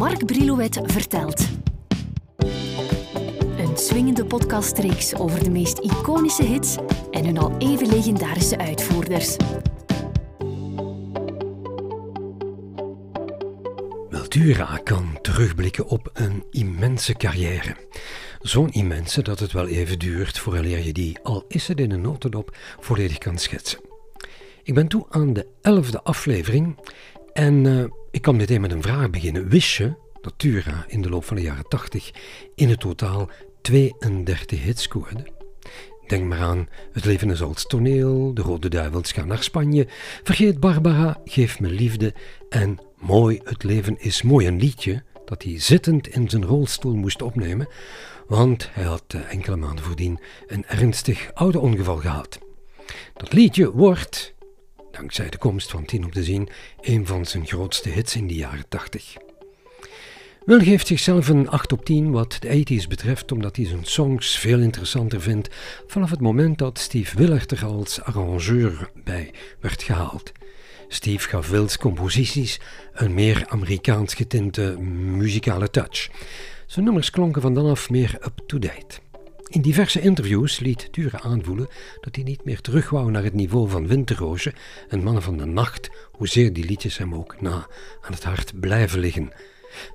Mark Brilouet vertelt. Een swingende podcastreeks over de meest iconische hits en hun al even legendarische uitvoerders. Ventura kan terugblikken op een immense carrière. Zo'n immense dat het wel even duurt vooraleer je die, al is het in een notendop, volledig kan schetsen. Ik ben toe aan de elfde aflevering en uh, ik kan meteen met een vraag beginnen. Wist je dat Tura in de loop van de jaren 80 in het totaal 32 hits scoorde? Denk maar aan Het leven is als toneel, De Rode Duivels gaan naar Spanje, Vergeet Barbara, Geef me liefde en Mooi, het leven is mooi. Een liedje dat hij zittend in zijn rolstoel moest opnemen, want hij had eh, enkele maanden voordien een ernstig auto-ongeval gehad. Dat liedje wordt, dankzij de komst van Tien op de Zien, een van zijn grootste hits in de jaren 80. Wil geeft zichzelf een 8 op 10 wat de 80s betreft, omdat hij zijn songs veel interessanter vindt vanaf het moment dat Steve Willert er als arrangeur bij werd gehaald. Steve gaf Wills composities een meer Amerikaans getinte muzikale touch. Zijn nummers klonken van dan af meer up-to-date. In diverse interviews liet Ture aanvoelen dat hij niet meer terug wou naar het niveau van Winterroosje en Mannen van de Nacht, hoezeer die liedjes hem ook na aan het hart blijven liggen.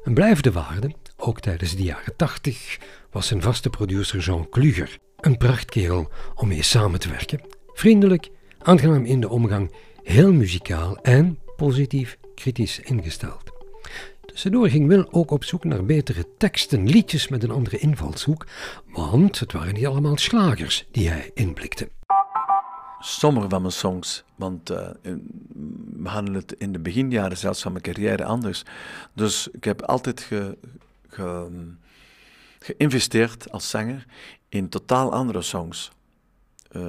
Een blijvende waarde, ook tijdens de jaren tachtig, was zijn vaste producer Jean Kluger. Een prachtkerel om mee samen te werken. Vriendelijk, aangenaam in de omgang heel muzikaal en positief kritisch ingesteld. Tussendoor ging Wil ook op zoek naar betere teksten, liedjes met een andere invalshoek, want het waren niet allemaal slagers die hij inblikte. Sommige van mijn songs, want uh, we hadden het in de beginjaren zelfs van mijn carrière anders. Dus ik heb altijd ge, ge, geïnvesteerd als zanger in totaal andere songs. Uh,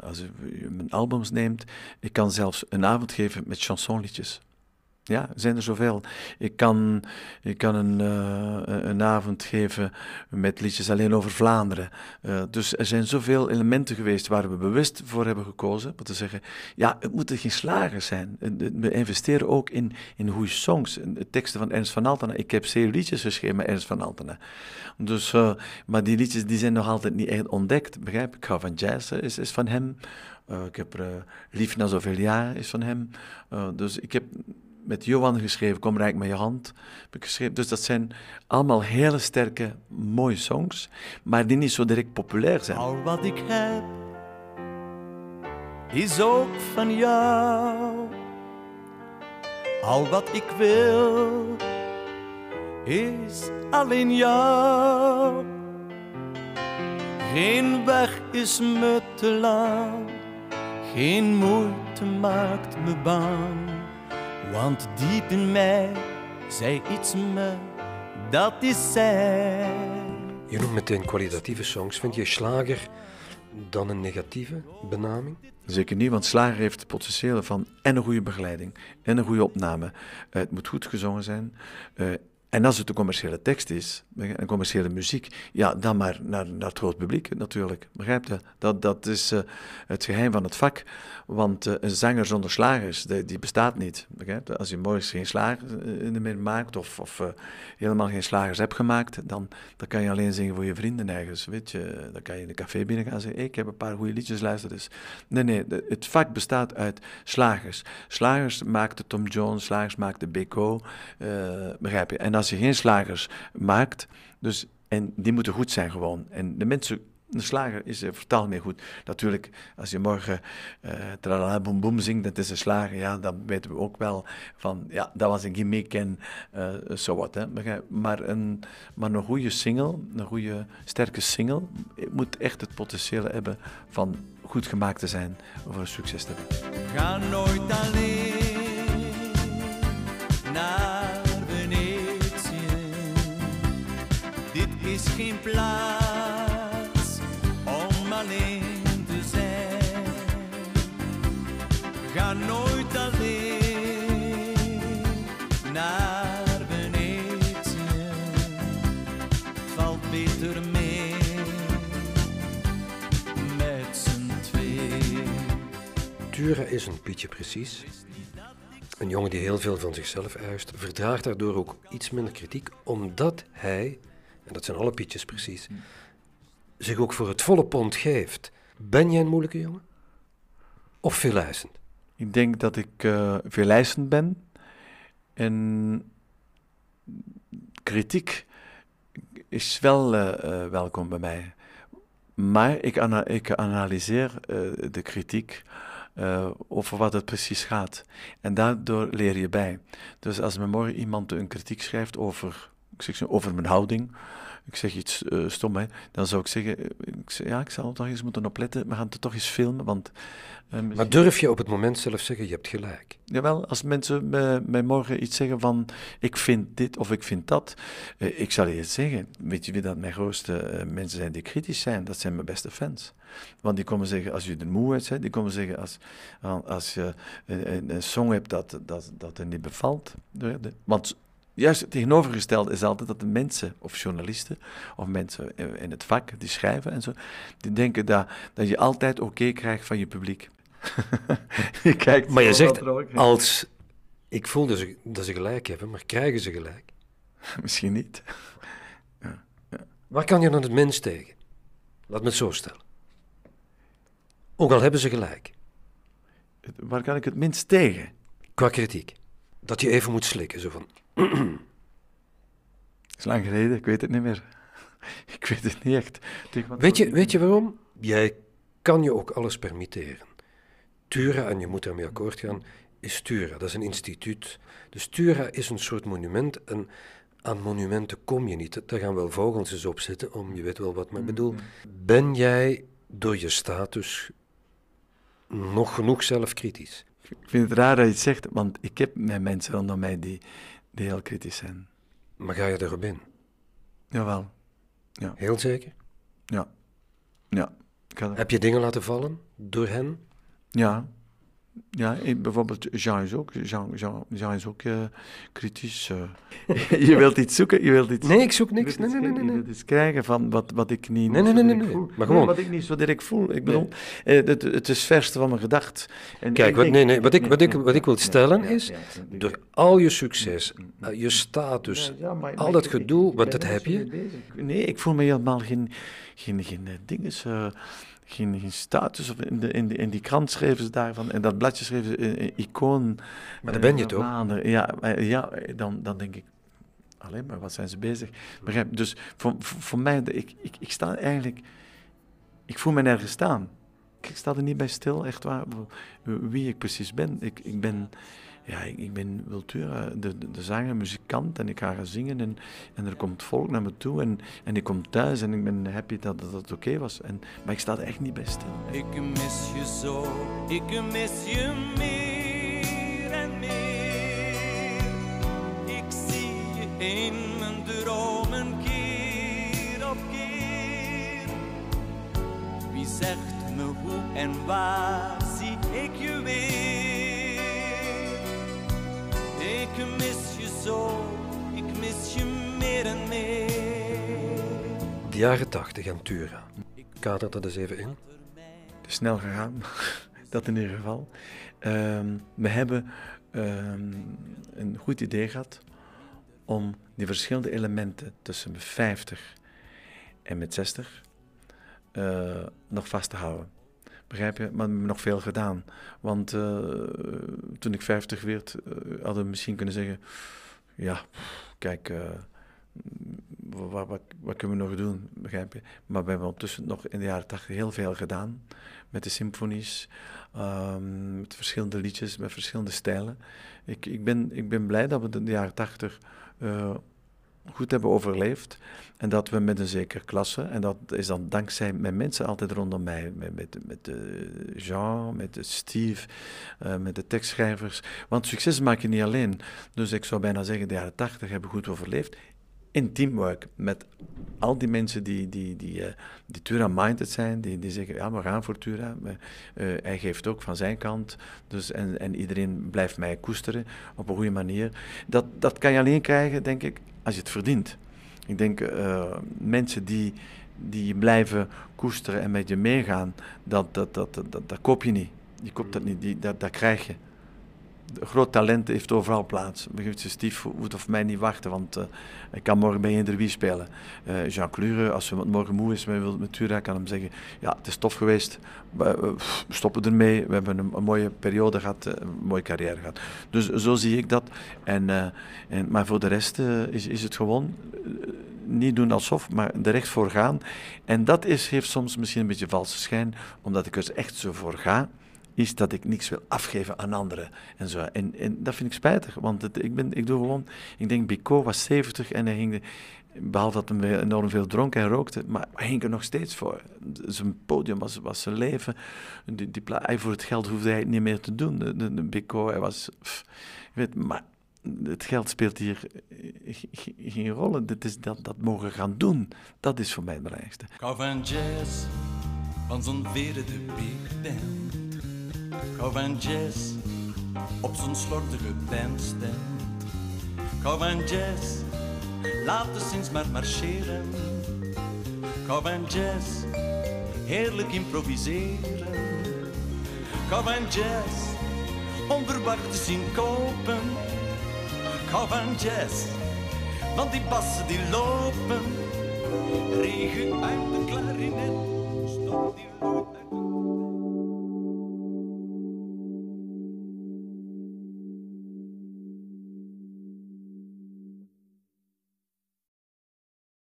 als je mijn albums neemt, ik kan zelfs een avond geven met chansonliedjes. Ja, zijn er zoveel. Ik kan, ik kan een, uh, een avond geven met liedjes alleen over Vlaanderen. Uh, dus er zijn zoveel elementen geweest waar we bewust voor hebben gekozen. Om te zeggen, ja, het moeten geen slagers zijn. We investeren ook in, in goede songs. De teksten van Ernst van Altena. Ik heb zeer liedjes geschreven met Ernst van Altena. Dus, uh, maar die liedjes die zijn nog altijd niet echt ontdekt. Begrijp ik? van jazz, is, is van hem. ik heb Lief na zoveel jaar, is van hem. dus ik heb met Johan geschreven, Kom rijk met je hand. Heb ik geschreven. Dus dat zijn allemaal hele sterke, mooie songs, maar die niet zo direct populair zijn. Al wat ik heb, is ook van jou. Al wat ik wil, is alleen jou. Geen weg is me te lang, geen moeite maakt me bang want diep in mij zei iets me, dat is zij. Je noemt meteen kwalitatieve songs. Vind je slager dan een negatieve benaming? Zeker niet, want slager heeft het potentieel van en een goede begeleiding en een goede opname. Uh, het moet goed gezongen zijn. En als het een commerciële tekst is, een commerciële muziek, ja, dan maar naar, naar het groot publiek natuurlijk. Begrijp je? Dat, dat is uh, het geheim van het vak. Want uh, een zanger zonder slagers, die, die bestaat niet. Begrijp je? Als je morgens geen slagers uh, meer maakt, of, of helemaal geen slagers hebt gemaakt, dan, dan kan je alleen zingen voor je vrienden ergens. Weet je? Dan kan je in een café binnen gaan zeggen: hey, Ik heb een paar goede liedjes, luister dus. Nee, nee, het vak bestaat uit slagers. Slagers maakte Tom Jones, slagers maakte Beko. begrijp je? En als je geen slagers maakt, dus, en die moeten goed zijn gewoon. En de mensen, de slager is uh, vertaald meer goed. Natuurlijk, als je morgen uh, tralala boem boem zingt, dat is een slager, ja, dan weten we ook wel van, ja, dat was een gimmick en zo uh, wat. Maar, een, maar een goede single, een goede, sterke single, moet echt het potentieel hebben van goed gemaakt te zijn voor een succes te hebben. Ga nooit geen plaats om alleen te zijn. Ga nooit alleen naar Venetië. Valt beter mee met z'n twee. Tura is een beetje precies. Een jongen die heel veel van zichzelf eist, verdraagt daardoor ook iets minder kritiek, omdat hij, en dat zijn alle pietjes precies, zich ook voor het volle pond geeft. Ben jij een moeilijke jongen? Of veel eisend? Ik denk dat ik uh, veel eisend ben. En kritiek is wel uh, welkom bij mij. Maar ik, ik analyseer de kritiek over wat het precies gaat. En daardoor leer je bij. Dus als me morgen iemand een kritiek schrijft over, ik zeg, over mijn houding, ik zeg iets uh, stom, hè, dan zou ik zeggen, ik zeg, ja, ik zal toch eens moeten opletten, we gaan het toch eens filmen, want... Uh, maar durf je op het moment zelf zeggen, je hebt gelijk? Jawel, als mensen mij, morgen iets zeggen van, ik vind dit of ik vind dat, uh, ik zal je het zeggen. Weet je wie dat mijn grootste mensen zijn die kritisch zijn? Dat zijn mijn beste fans. Want die komen zeggen, als je de moeheid bent, die komen zeggen, als, als je een, een song hebt dat, dat, dat er niet bevalt. Want juist het tegenovergestelde is altijd dat de mensen, of journalisten, of mensen in het vak die schrijven en zo, die denken dat, dat je altijd oké krijgt van je publiek. je kijkt maar je zegt, als ik voel dat ze, dat ze gelijk hebben, maar krijgen ze gelijk? Misschien niet. ja, ja. Waar kan je dan het minst tegen? Laat me het zo stellen. Ook al hebben ze gelijk. Waar kan ik het minst tegen? Qua kritiek. Dat je even moet slikken, zo van... Het is lang geleden, ik weet het niet meer. ik weet het niet echt. Weet je, weet je waarom? Jij kan je ook alles permitteren. Tura, en je moet ermee akkoord gaan, is Tura. Dat is een instituut. Dus Tura is een soort monument en aan monumenten kom je niet. Daar gaan wel vogels eens op zitten, om je weet wel wat ik bedoel. Mm-hmm. Ben jij door je status nog genoeg zelfkritisch? Ik vind het raar dat je het zegt, want ik heb met mensen rondom mij die, die heel kritisch zijn. Maar ga je erop in? Jawel. Ja. Heel zeker? Ja. ja. Heb je dingen laten vallen door hen? Ja, ja, bijvoorbeeld Jean is ook, Jean, Jean, Jean is ook uh, kritisch. Uh. je wilt iets zoeken, je wilt iets... Nee, ik zoek niks. Nee, nee, nee, nee. Je wilt iets krijgen van wat, wat ik niet... Nee, nee, nee, nee, nee. Maar gewoon... wat ik niet zo direct voel. Ik bedoel, nee. uh, het, het is het verste van mijn gedacht. En Kijk, wat, nee, nee, wat, ik, wat, ik, wat ik wil stellen is, door al je succes, je status, al dat gedoe, want dat heb je... Nee, ik voel me helemaal geen, geen, geen dinges geen, geen status. Of in, de, in, de, in die krant schreven ze daarvan, en dat bladje schreven ze een, een icoon. Maar dan ben je toch? Ja, ja dan, dan denk ik, alleen maar wat zijn ze bezig? Begrijp, dus voor, voor, mij, ik, ik, ik sta eigenlijk, ik voel me nergens staan. Ik sta er niet bij stil, echt waar, wie ik precies ben. Ik, ik ben ja, ik, ik ben Wiltura, de, de, zanger, muzikant en ik ga gaan zingen en, en er komt volk naar me toe en, en ik kom thuis en ik ben happy dat, dat oké was. En, maar ik sta er echt niet bij stil. Ik mis je zo, ik mis je meer en meer. Ik zie je in mijn dromen keer op keer. Wie zegt me hoe en waar jaren tachtig en Tura. Kader dat eens even in. Snel gegaan, dat in ieder geval. Um, we hebben um, een goed idee gehad om die verschillende elementen tussen mijn 50 en met 60 uh, nog vast te houden. Begrijp je? Maar we hebben nog veel gedaan. Want uh, toen ik 50 werd, uh, hadden we misschien kunnen zeggen: Ja, kijk, wat, wat, wat, kunnen we nog doen? Begrijp je? Maar we hebben ondertussen nog in de jaren 80 heel veel gedaan. Met de symfonies, um, met verschillende liedjes, met verschillende stijlen. Ik, ik, ben, ik ben blij dat we in de jaren 80 goed hebben overleefd. En dat we met een zekere klasse, en dat is dan dankzij mijn mensen altijd rondom mij, met, met, Jean, met Steve, uh, met de tekstschrijvers. Want succes maak je niet alleen. Dus ik zou bijna zeggen, de jaren tachtig hebben goed overleefd. In teamwork met al die mensen die, die, die, uh, die Tura-minded zijn, die, die zeggen, ja, we gaan voor Tura. Uh, hij geeft ook van zijn kant. Dus, en, en iedereen blijft mij koesteren op een goede manier. Dat, dat kan je alleen krijgen, denk ik, als je het verdient. Ik denk, uh, mensen die, die blijven koesteren en met je meegaan, dat, dat, dat, dat, dat, koop je niet. Je koopt dat niet, die, dat, dat krijg je. Groot talent heeft overal plaats. Begrijpt je, Steve hoeft of mij niet wachten, want uh, ik kan morgen bij wie spelen. Uh, Jean Clure, als we morgen moe is, wil met Tura, kan hem zeggen, ja, het is tof geweest, we, stoppen ermee, we hebben een, mooie periode gehad, een mooie carrière gehad. Dus zo zie ik dat. En, en, maar voor de rest is, is het gewoon niet doen alsof, maar er echt voor gaan. En dat is, heeft soms misschien een beetje valse schijn, omdat ik er echt zo voor ga is dat ik niks wil afgeven aan anderen. En, zo. en, en dat vind ik spijtig, want het, ik, ben, ik doe gewoon... Ik denk, Bico was 70 en hij ging... Behalve dat hij enorm veel dronk en rookte, maar hij ging er nog steeds voor. Zijn podium was, was zijn leven. Die, die, voor het geld hoefde hij het niet meer te doen. De, de, Bico, hij was... weet, maar het geld speelt hier geen rol. Dit is dat, dat mogen gaan doen. Dat is voor mij het belangrijkste. Van jazz, van zo'n de big. Kou van jazz op zo'n slordige bandstand. Kou van jazz, laat de sinds maar marcheren. Kou van jazz, heerlijk improviseren. Kou van jazz, onverwacht te zien kopen. Kou van jazz, want die bassen die lopen. Regen uit de klarinet, stop die lopen.